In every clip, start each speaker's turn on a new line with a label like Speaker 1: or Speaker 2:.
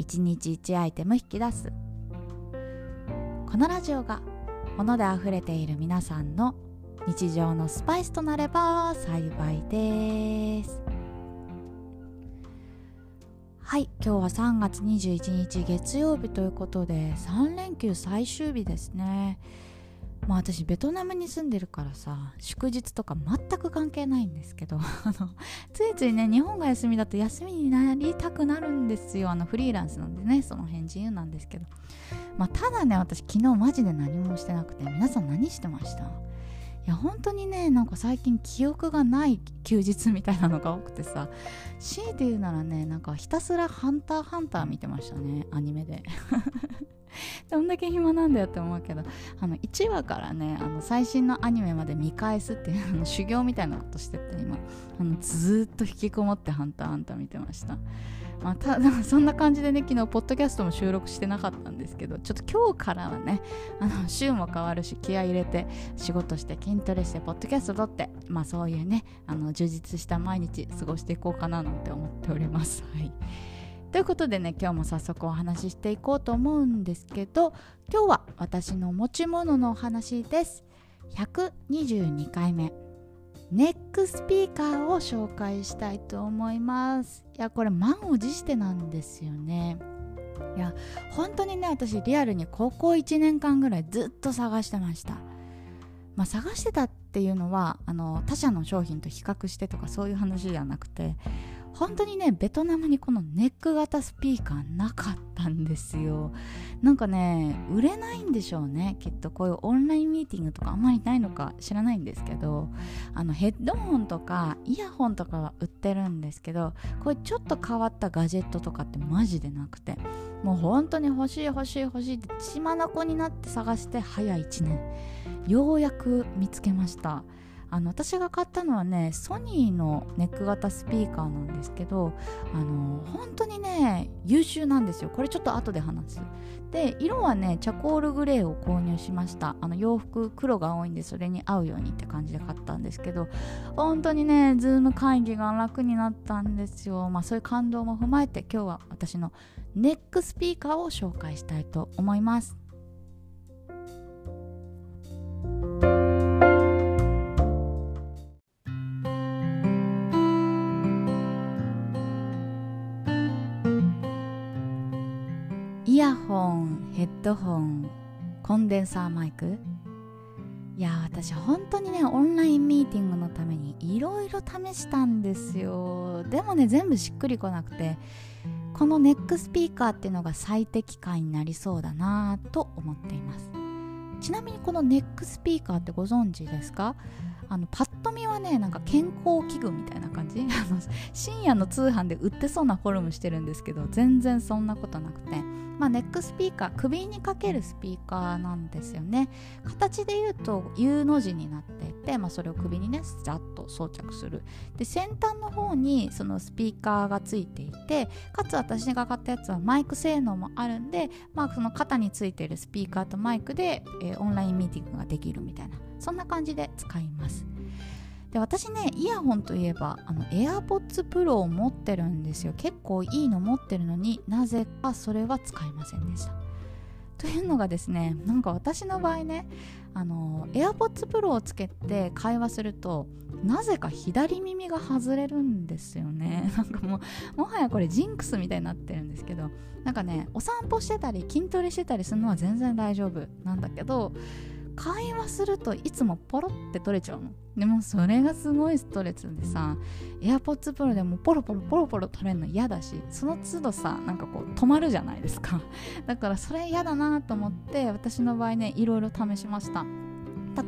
Speaker 1: 1日1アイテム引き出す。このラジオが物であふれている皆さんの日常のスパイスとなれば幸いです。はい今日は3月21日月曜日ということで3連休最終日ですね。まあ私ベトナムに住んでるからさ祝日とか全く関係ないんですけど ついついね日本が休みだと休みになりたくなるんですよ。あのフリーランスなんでねその辺自由なんですけど。まあただね私昨日マジで何もしてなくて皆さん何してました？いや本当にねなんか最近記憶がない休日みたいなのが多くてさ強いて言うならねなんかひたすら「ハンターハンター」見てましたねアニメで。どんだけ暇なんだよって思うけどあの1話からねあの最新のアニメまで見返すっていうあの修行みたいなことしてて今あのずっと引きこもって「ハンターハンター」見てました。まあ、ただそんな感じでね昨日ポッドキャストも収録してなかったんですけどちょっと今日からはねあの週も変わるし気合い入れて仕事して筋トレしてポッドキャスト撮ってまあそういうねあの充実した毎日過ごしていこうかななんて思っております。はいということでね今日も早速お話ししていこうと思うんですけど今日は私の持ち物のお話です。122回目。ネックスピーカーを紹介したいと思います。いやこれ満を持してなんですよね。いや本当にね私リアルに高校1年間ぐらいずっと探してました。まあ、探してたっていうのはあの他社の商品と比較してとかそういう話じゃなくて本当にねベトナムにこのネック型スピーカーなかったんですよ。なんかね売れないんでしょうねきっとこういうオンラインミーティングとかあんまりないのか知らないんですけどあのヘッドホンとかイヤホンとかは売ってるんですけどこれちょっと変わったガジェットとかってマジでなくてもう本当に欲しい欲しい欲しいって血眼になって探して早1年。ようやく見つけました。あの私が買ったのはねソニーのネック型スピーカーなんですけどあの本当にね優秀なんですよ。これちょっと後で話す。で色はねチャコールグレーを購入しました。あの洋服黒が多いんでそれに合うようにって感じで買ったんですけど本当にねズーム会議が楽になったんですよ。まあそういう感動も踏まえて今日は私のネックスピーカーを紹介したいと思います。イヤホンヘッドホンコンデンサーマイク。いや私本当にねオンラインミーティングのためにいろいろ試したんですよ。でもね全部しっくりこなくてこのネックスピーカーっていうのが最適解になりそうだなと思っています。ちなみにこのネックスピーカーってご存知ですか？あのパッと見はねなんか健康器具みたいな感じ？深夜の通販で売ってそうなフォルムしてるんですけど全然そんなことなくて。まあ、ネックスピーカー首にかけるスピーカーなんですよね。形で言うと U の字になっていて、まあ、それを首にねスチャッと装着する。で先端の方にそのスピーカーがついていてかつ私が買ったやつはマイク性能もあるんで、まあ、その肩についているスピーカーとマイクで、えー、オンラインミーティングができるみたいなそんな感じで使います。で私ねイヤホンといえばあの AirPods Pro を持ってるんですよ。結構いいの持ってるのになぜかそれは使いませんでした。というのがですねなんか私の場合ねあの AirPods Pro をつけて会話するとなぜか左耳が外れるんですよね。なんかもうもはやこれジンクスみたいになってるんですけどなんかねお散歩してたり筋トレしてたりするのは全然大丈夫なんだけど会話するといつもポロって取れちゃうの。でもそれがすごいストレスでさ AirPods Pro でもポロポロポロポロ取れるの嫌だしその都度さなんかこう止まるじゃないですか。だからそれ嫌だなと思って私の場合ねいろいろ試しました。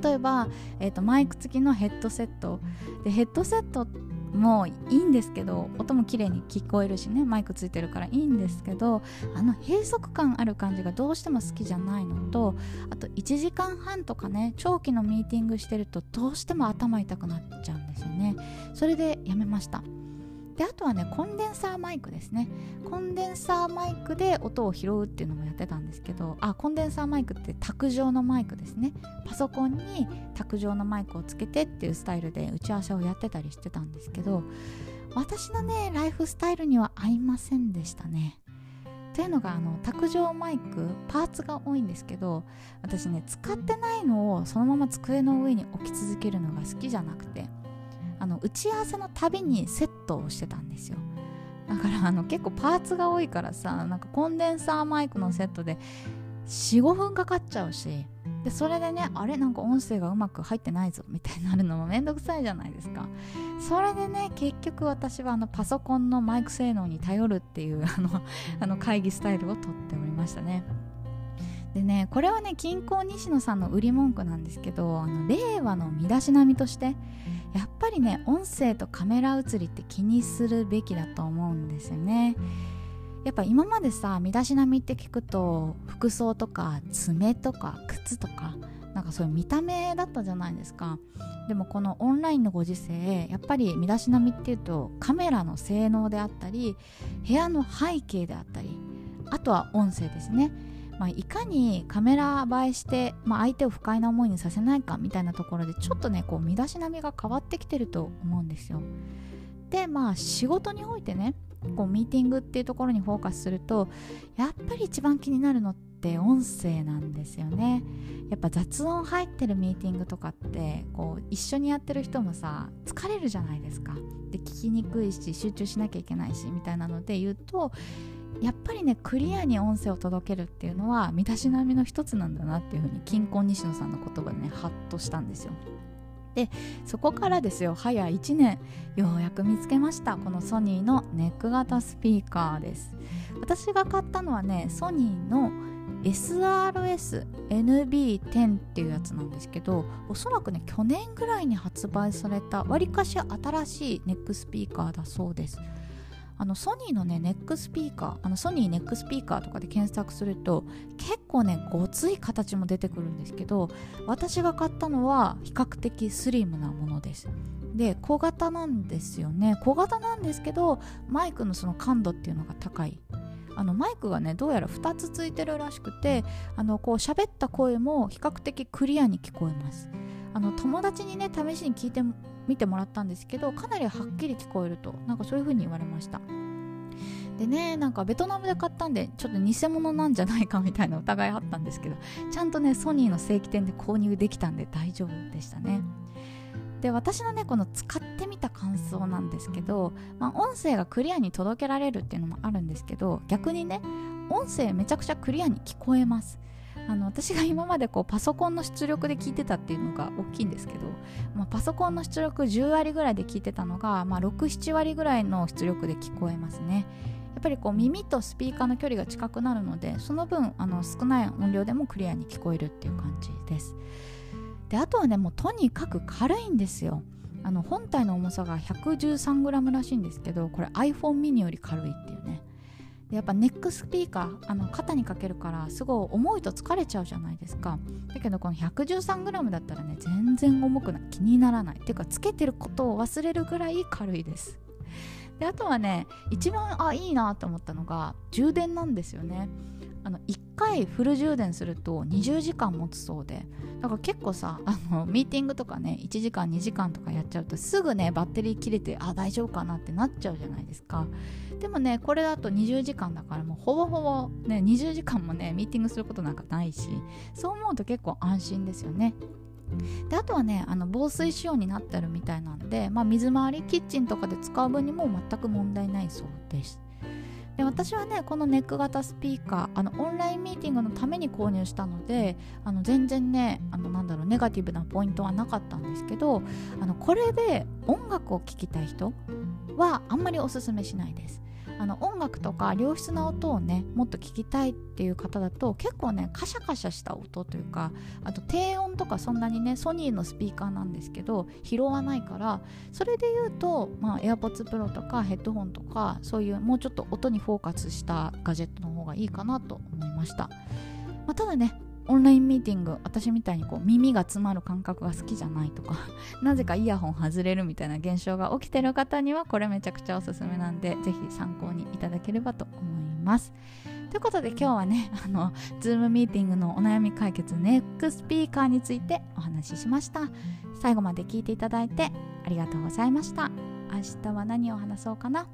Speaker 1: 例えば、えーと、マイク付きのヘッドセット。でヘッドセットってもういいんですけど音も綺麗に聞こえるしねマイクついてるからいいんですけどあの閉塞感ある感じがどうしても好きじゃないのとあと1時間半とかね長期のミーティングしてるとどうしても頭痛くなっちゃうんですよね。それでやめました。であとはねコンデンサーマイクですね。コンデンサーマイクで音を拾うっていうのもやってたんですけどあコンデンサーマイクって卓上のマイクですね。パソコンに卓上のマイクをつけてっていうスタイルで打ち合わせをやってたりしてたんですけど私のねライフスタイルには合いませんでしたね。というのがあの卓上マイクパーツが多いんですけど私ね使ってないのをそのまま机の上に置き続けるのが好きじゃなくて。あの打ち合わせのたびにセットをしてたんですよ。だからあの結構パーツが多いからさなんかコンデンサーマイクのセットで45分かかっちゃうしでそれでねあれなんか音声がうまく入ってないぞみたいになるのも めんどくさいじゃないですか。それでね結局私はあのパソコンのマイク性能に頼るっていうあのあの会議スタイルをとっておりましたね。でねこれはね近郊西野さんの売り文句なんですけどあの令和の身だしなみとしてやっぱりね音声とカメラ映りって気にするべきだと思うんですよね。やっぱ今までさ身だしなみって聞くと服装とか爪とか靴とかなんかそういう見た目だったじゃないですか。でもこのオンラインのご時世やっぱり身だしなみっていうとカメラの性能であったり部屋の背景であったりあとは音声ですね。まあ、いかにカメラ映えして、まあ、相手を不快な思いにさせないかみたいなところでちょっとねこう身だしなみが変わってきてると思うんですよ。でまあ仕事においてねこうミーティングっていうところにフォーカスするとやっぱり一番気になるのって音声なんですよねやっぱ雑音入ってるミーティングとかってこう一緒にやってる人もさ疲れるじゃないですかで聞きにくいし集中しなきゃいけないしみたいなので言うとやっぱりねクリアに音声を届けるっていうのは身だしなみの一つなんだなっていうふうに金婚西野さんの言葉でねハッとしたんですよ。でそこからですよ早1年ようやく見つけました。このソニーのネック型スピーカーです。私が買ったのはねソニーの SRS-NB10 っていうやつなんですけどおそらくね去年ぐらいに発売されたわりかし新しいネックスピーカーだそうです。あのソニーのねネックスピーカーあのソニーネックスピーカーとかで検索すると結構ねごつい形も出てくるんですけど私が買ったのは比較的スリムなものです。で小型なんですよね。小型なんですけどマイクのその感度っていうのが高い。あのマイクがねどうやら2つついてるらしくてあのこう喋った声も比較的クリアに聞こえます。あの友達にね試しに聞いてみてもらったんですけどかなりはっきり聞こえるとなんかそういう風に言われました。でねなんかベトナムで買ったんでちょっと偽物なんじゃないかみたいな疑いあったんですけどちゃんとねソニーの正規店で購入できたんで大丈夫でしたね。で私のねこの使ってみた感想なんですけど、まあ、音声がクリアに届けられるっていうのもあるんですけど逆にね音声めちゃくちゃクリアに聞こえます。あの私が今までこうパソコンの出力で聞いてたっていうのが大きいんですけど、まあ、パソコンの出力10割ぐらいで聞いてたのが、まあ、67割ぐらいの出力で聞こえますね。やっぱりこう耳とスピーカーの距離が近くなるのでその分あの少ない音量でもクリアに聞こえるっていう感じです。であとはねもうとにかく軽いんですよ。あの本体の重さが 113g らしいんですけどこれ iPhone mini より軽いっていうね。やっぱネックスピーカーあの肩にかけるからすごい重いと疲れちゃうじゃないですか。だけどこの 113g だったらね全然重くない。気にならない。っていうかつけてることを忘れるぐらい軽いです。であとはね一番あいいなと思ったのが充電なんですよね。あの1回フル充電すると20時間持つそうでだから結構さあのミーティングとかね1時間2時間とかやっちゃうとすぐねバッテリー切れてあ大丈夫かなってなっちゃうじゃないですか。でもねこれだと20時間だからもうほぼほぼね20時間もねミーティングすることなんかないしそう思うと結構安心ですよね。であとはねあの防水仕様になってるみたいなんで、まあ、水回りキッチンとかで使う分にも全く問題ないそうです。で私はねこのネック型スピーカーあのオンラインミーティングのために購入したのであの全然ねあのなんだろうネガティブなポイントはなかったんですけどあのこれで音楽を聴きたい人はあんまりおすすめしないです。あの音楽とか良質な音をねもっと聞きたいっていう方だと結構ねカシャカシャした音というかあと低音とかそんなにねソニーのスピーカーなんですけど拾わないからそれで言うと、まあ、AirPods Pro とかヘッドホンとかそういうもうちょっと音にフォーカスしたガジェットの方がいいかなと思いました、まあ、ただねオンラインミーティング私みたいにこう耳が詰まる感覚が好きじゃないとか なぜかイヤホン外れるみたいな現象が起きてる方にはこれめちゃくちゃおすすめなんでぜひ参考にいただければと思います。ということで今日はね あのズームミーティングのお悩み解決ネックスピーカーについてお話ししました。最後まで聞いていただいてありがとうございました。明日は何を話そうかな？